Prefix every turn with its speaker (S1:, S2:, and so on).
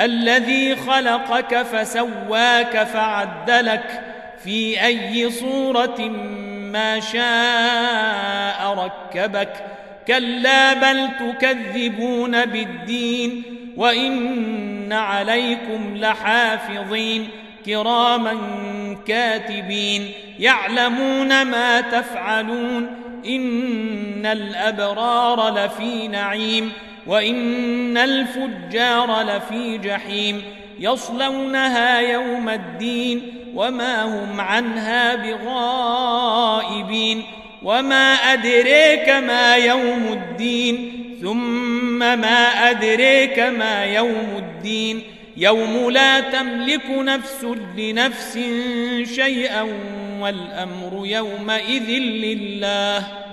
S1: الذي خلقك فسواك فعدلك في أي صورة ما شاء ركبك. كلا بل تكذبون بالدين وإن عليكم لحافظين. كراما كاتبين يعلمون ما تفعلون. إن الأبرار لفي نعيم. وإن الفجار لفي جحيم يصلونها يوم الدين وما هم عنها بغائبين وما أدريك ما يوم الدين ثم ما أدريك ما يوم الدين يوم لا تملك نفس لنفس شيئا والأمر يومئذ لله